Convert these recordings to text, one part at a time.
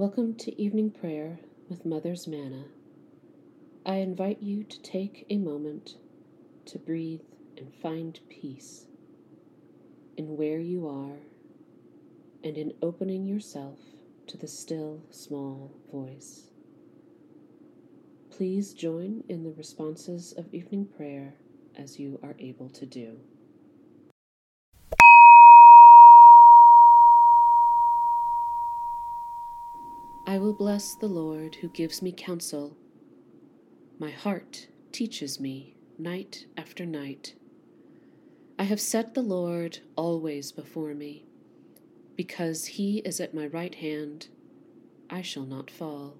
Welcome to evening prayer with Mother's Manna. I invite you to take a moment to breathe and find peace in where you are and in opening yourself to the still small voice. Please join in the responses of evening prayer as you are able to do. I will bless the Lord who gives me counsel. My heart teaches me night after night. I have set the Lord always before me. Because he is at my right hand, I shall not fall.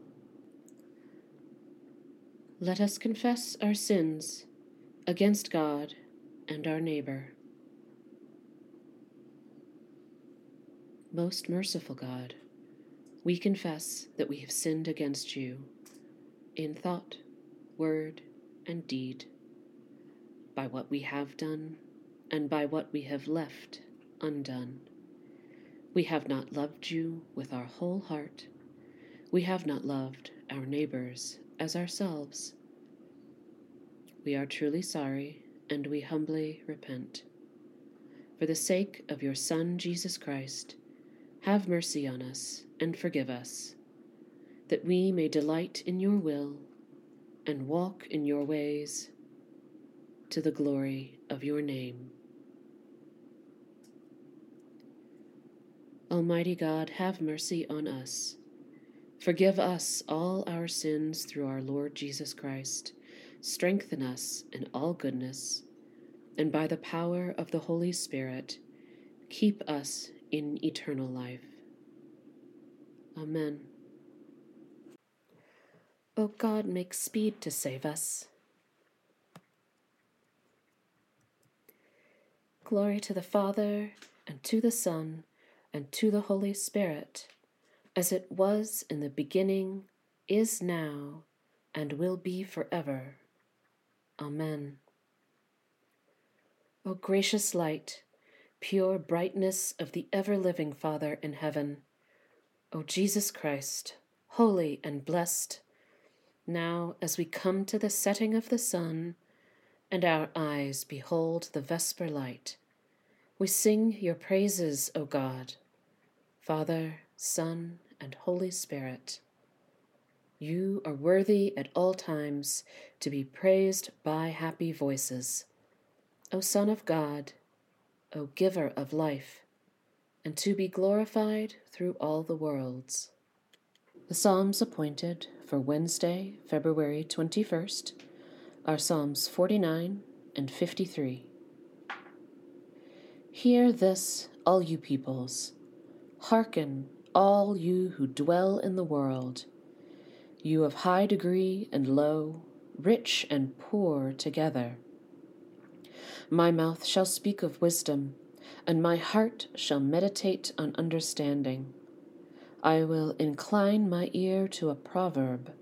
Let us confess our sins against God and our neighbor. Most merciful God, we confess that we have sinned against you in thought, word, and deed, by what we have done and by what we have left undone. We have not loved you with our whole heart. We have not loved our neighbors as ourselves. We are truly sorry and we humbly repent. For the sake of your Son, Jesus Christ, have mercy on us and forgive us, that we may delight in your will and walk in your ways to the glory of your name. Almighty God, have mercy on us. Forgive us all our sins through our Lord Jesus Christ. Strengthen us in all goodness, and by the power of the Holy Spirit, keep us in eternal life. Amen. O God, make speed to save us. Glory to the Father, and to the Son, and to the Holy Spirit, as it was in the beginning, is now, and will be forever. Amen. O gracious light, pure brightness of the ever living Father in heaven, O Jesus Christ, holy and blessed, now as we come to the setting of the sun, and our eyes behold the vesper light, we sing your praises, O God, Father, Son, and Holy Spirit. You are worthy at all times to be praised by happy voices. O Son of God, O Giver of life, and to be glorified through all the worlds. The Psalms appointed for Wednesday, February 21st, are Psalms 49 and 53. Hear this, all you peoples. Hearken, all you who dwell in the world, you of high degree and low, rich and poor together. My mouth shall speak of wisdom and my heart shall meditate on understanding. I will incline my ear to a proverb,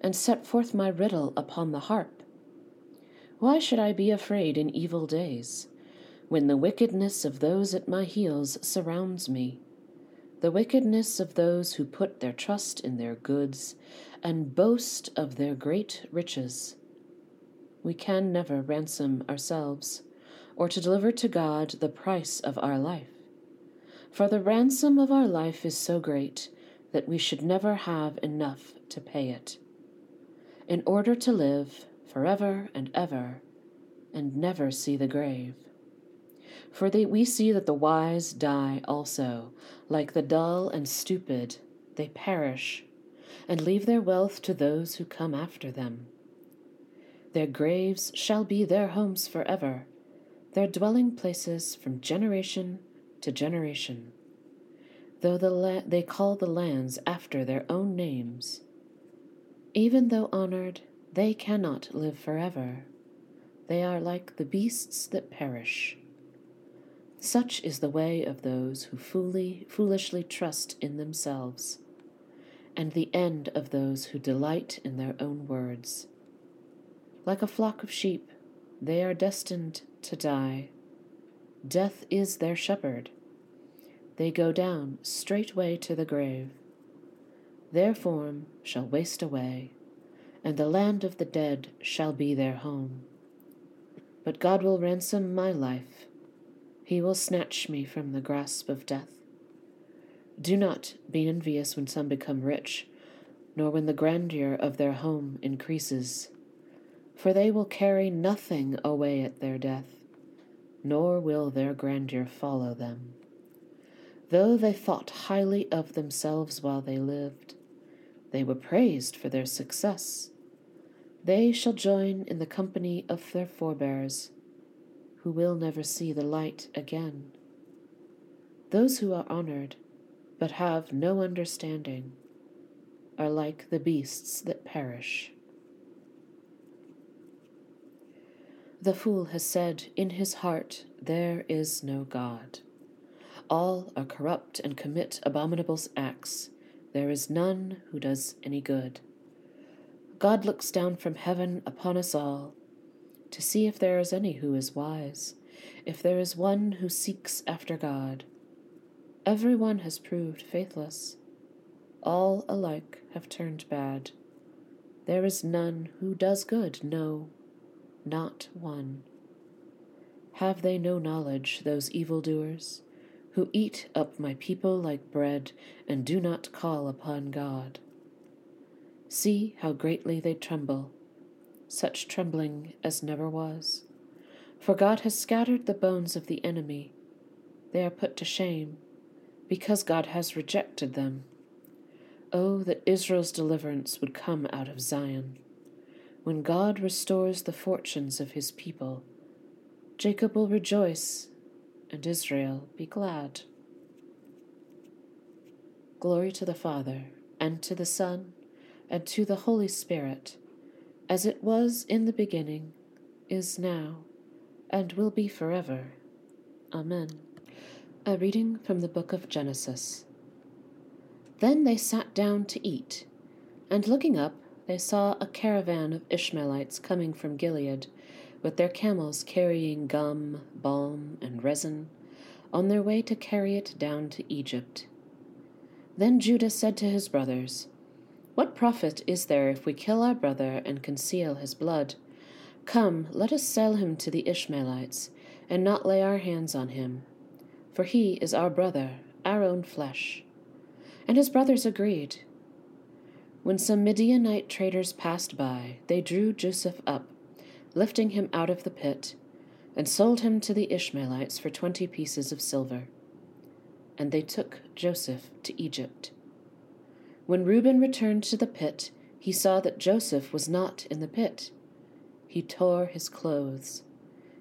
and set forth my riddle upon the harp. Why should I be afraid in evil days, when the wickedness of those at my heels surrounds me, the wickedness of those who put their trust in their goods and boast of their great riches? We can never ransom ourselves or to deliver to God the price of our life. For the ransom of our life is so great that we should never have enough to pay it. In order to live forever and ever, and never see the grave. For they, we see that the wise die also, like the dull and stupid, they perish, and leave their wealth to those who come after them. Their graves shall be their homes forever their dwelling places from generation to generation. Though the la- they call the lands after their own names, even though honored, they cannot live forever. They are like the beasts that perish. Such is the way of those who fully, foolishly trust in themselves, and the end of those who delight in their own words. Like a flock of sheep, they are destined to die. Death is their shepherd. They go down straightway to the grave. their form shall waste away, and the land of the dead shall be their home. But God will ransom my life, he will snatch me from the grasp of death. Do not be envious when some become rich, nor when the grandeur of their home increases, for they will carry nothing away at their death, nor will their grandeur follow them. Though they thought highly of themselves while they lived, they were praised for their success. They shall join in the company of their forebears, who will never see the light again. Those who are honored, but have no understanding, are like the beasts that perish. The fool has said in his heart, There is no God. All are corrupt and commit abominable acts. There is none who does any good. God looks down from heaven upon us all to see if there is any who is wise, if there is one who seeks after God. Every one has proved faithless. All alike have turned bad. There is none who does good, no, not one. Have they no knowledge, those evildoers? who eat up my people like bread, and do not call upon God. See how greatly they tremble, such trembling as never was. For God has scattered the bones of the enemy. They are put to shame, because God has rejected them. Oh, that Israel's deliverance would come out of Zion. When God restores the fortunes of his people, Jacob will rejoice and Israel be glad. Glory to the Father, and to the Son, and to the Holy Spirit, as it was in the beginning, is now, and will be forever. Amen. A reading from the book of Genesis. Then they sat down to eat, and looking up, they saw a caravan of Ishmaelites coming from Gilead with their camels carrying gum, balm, and resin, on their way to carry it down to Egypt. Then Judah said to his brothers, What profit is there if we kill our brother and conceal his blood? Come, let us sell him to the Ishmaelites, and not lay our hands on him. For he is our brother, our own flesh. And his brothers agreed. When some Midianite traders passed by, they drew Joseph up lifting him out of the pit, and sold him to the Ishmaelites for twenty pieces of silver. And they took Joseph to Egypt. When Reuben returned to the pit, he saw that Joseph was not in the pit. He tore his clothes.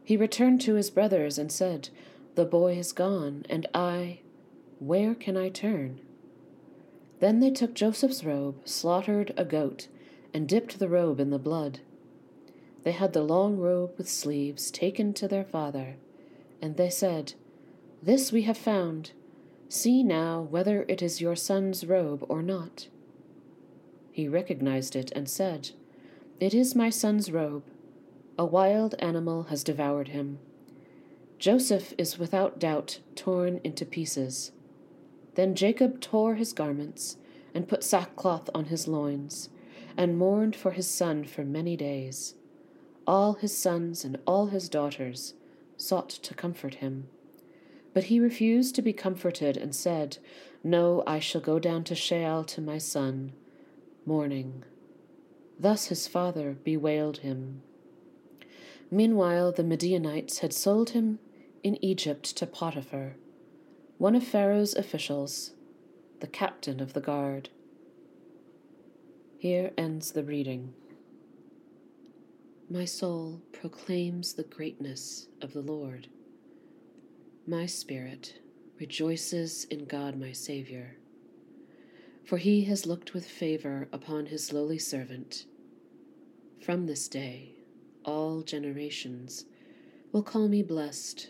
He returned to his brothers and said, The boy is gone, and I, where can I turn? Then they took Joseph's robe, slaughtered a goat, and dipped the robe in the blood. They had the long robe with sleeves taken to their father, and they said, This we have found. See now whether it is your son's robe or not. He recognized it and said, It is my son's robe. A wild animal has devoured him. Joseph is without doubt torn into pieces. Then Jacob tore his garments, and put sackcloth on his loins, and mourned for his son for many days all his sons and all his daughters sought to comfort him. But he refused to be comforted and said, No, I shall go down to Sheol to my son, mourning. Thus his father bewailed him. Meanwhile, the Midianites had sold him in Egypt to Potiphar, one of Pharaoh's officials, the captain of the guard. Here ends the reading. My soul proclaims the greatness of the Lord. My spirit rejoices in God my Saviour, for he has looked with favour upon his lowly servant. From this day, all generations will call me blessed.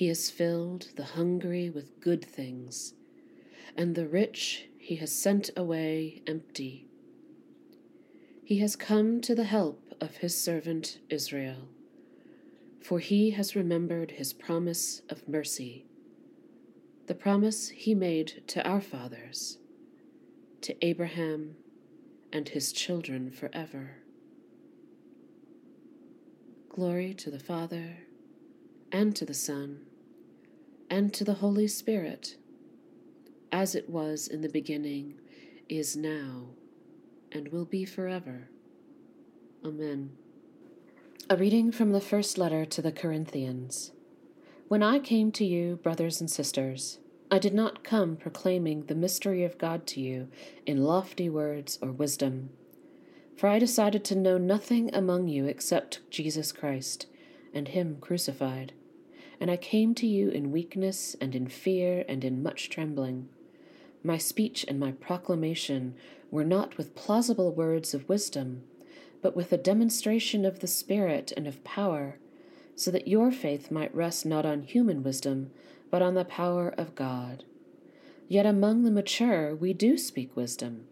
He has filled the hungry with good things, and the rich he has sent away empty. He has come to the help of his servant Israel, for he has remembered his promise of mercy the promise he made to our fathers, to Abraham and his children forever. Glory to the Father, and to the Son, and to the Holy Spirit, as it was in the beginning, is now, and will be forever. Amen. A reading from the first letter to the Corinthians. When I came to you, brothers and sisters, I did not come proclaiming the mystery of God to you in lofty words or wisdom. For I decided to know nothing among you except Jesus Christ and Him crucified. And I came to you in weakness and in fear and in much trembling. My speech and my proclamation were not with plausible words of wisdom, but with a demonstration of the Spirit and of power so that your faith might rest not on human wisdom, but on the power of God. Yet among the mature we do speak wisdom,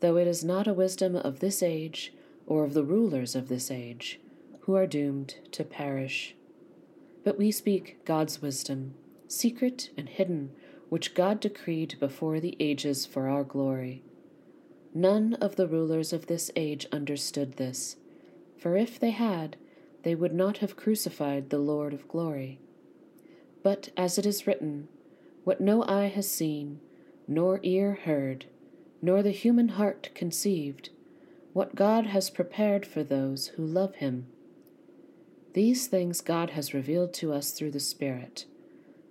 though it is not a wisdom of this age or of the rulers of this age, who are doomed to perish. But we speak God's wisdom, secret and hidden, which God decreed before the ages for our glory. None of the rulers of this age understood this, for if they had, they would not have crucified the Lord of glory. But as it is written, What no eye has seen, nor ear heard, nor the human heart conceived, what God has prepared for those who love him. These things God has revealed to us through the Spirit.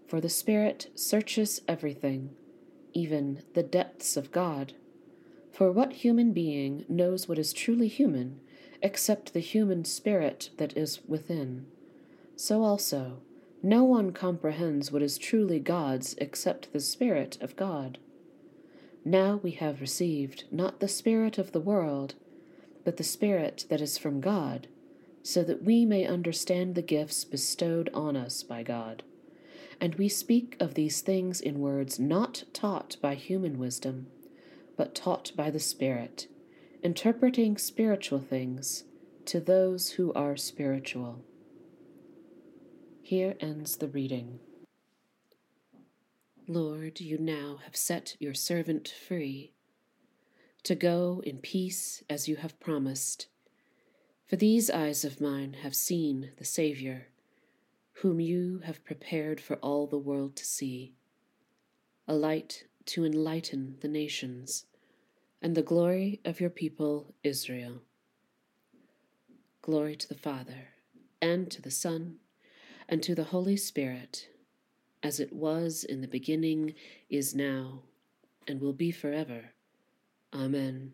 For the Spirit searches everything, even the depths of God. For what human being knows what is truly human? except the human spirit that is within. So also, no one comprehends what is truly God's except the Spirit of God. Now we have received not the Spirit of the world, but the Spirit that is from God, so that we may understand the gifts bestowed on us by God. And we speak of these things in words not taught by human wisdom, but taught by the Spirit interpreting spiritual things to those who are spiritual. Here ends the reading. Lord, you now have set your servant free to go in peace as you have promised. For these eyes of mine have seen the Saviour, whom you have prepared for all the world to see, a light to enlighten the nations and the glory of your people Israel. Glory to the Father, and to the Son, and to the Holy Spirit, as it was in the beginning, is now, and will be forever. Amen.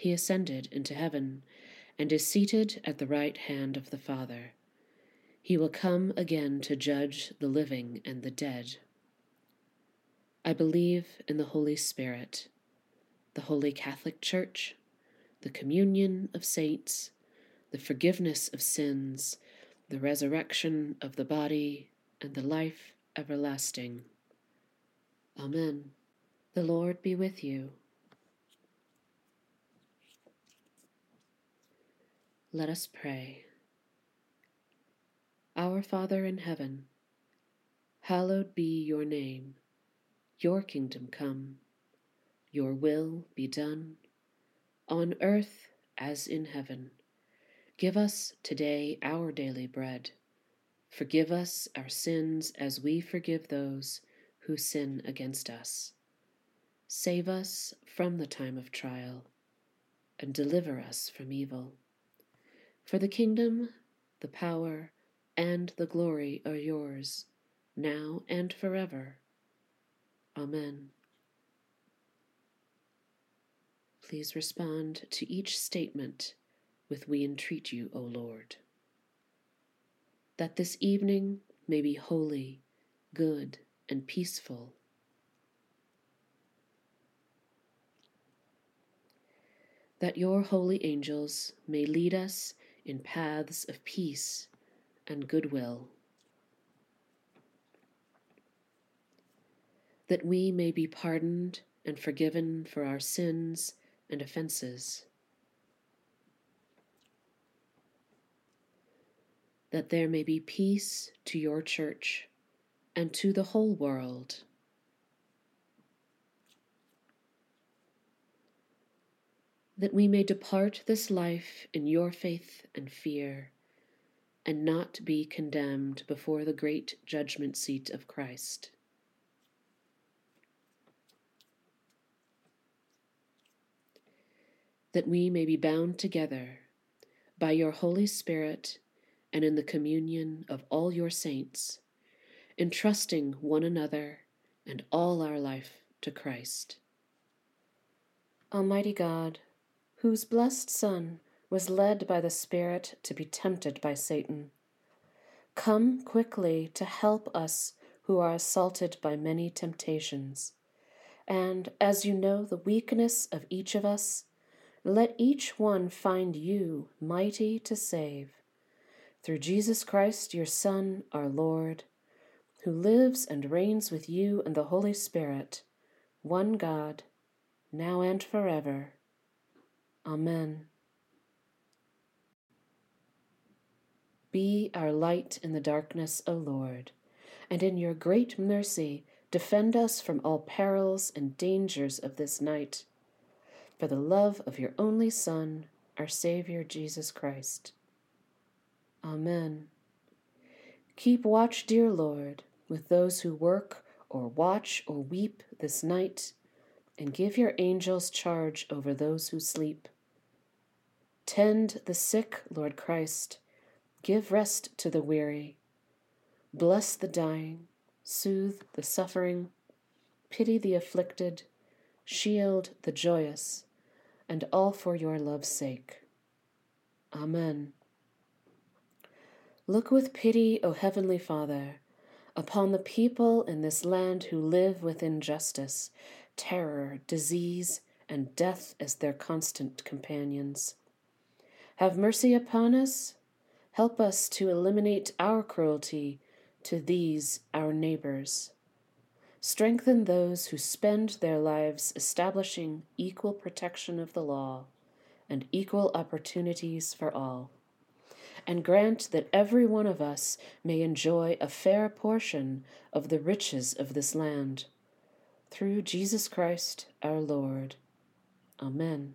He ascended into heaven and is seated at the right hand of the Father. He will come again to judge the living and the dead. I believe in the Holy Spirit, the Holy Catholic Church, the communion of saints, the forgiveness of sins, the resurrection of the body, and the life everlasting. Amen. The Lord be with you. Let us pray. Our Father in heaven, hallowed be your name. Your kingdom come, your will be done, on earth as in heaven. Give us today our daily bread. Forgive us our sins as we forgive those who sin against us. Save us from the time of trial, and deliver us from evil. For the kingdom, the power, and the glory are yours, now and forever. Amen. Please respond to each statement with We entreat you, O Lord that this evening may be holy, good, and peaceful. That your holy angels may lead us in paths of peace and goodwill. That we may be pardoned and forgiven for our sins and offenses. that there may be peace to your church and to the whole world. That we may depart this life in your faith and fear, and not be condemned before the great judgment seat of Christ. That we may be bound together by your Holy Spirit and in the communion of all your saints, entrusting one another and all our life to Christ. Almighty God, whose blessed Son was led by the Spirit to be tempted by Satan, come quickly to help us who are assaulted by many temptations. And as you know the weakness of each of us, let each one find you mighty to save through Jesus Christ, your Son, our Lord, who lives and reigns with you and the Holy Spirit, one God, now and forever. Amen. Be our light in the darkness, O Lord, and in your great mercy defend us from all perils and dangers of this night, for the love of your only Son, our Saviour Jesus Christ. Amen. Keep watch, dear Lord, with those who work or watch or weep this night, and give your angels charge over those who sleep. Tend the sick, Lord Christ. Give rest to the weary. Bless the dying. Soothe the suffering. Pity the afflicted. Shield the joyous. And all for your love's sake. Amen. Look with pity, O Heavenly Father, upon the people in this land who live with injustice, terror, disease, and death as their constant companions. Have mercy upon us. Help us to eliminate our cruelty to these, our neighbors. Strengthen those who spend their lives establishing equal protection of the law and equal opportunities for all and grant that every one of us may enjoy a fair portion of the riches of this land. Through Jesus Christ our Lord. Amen.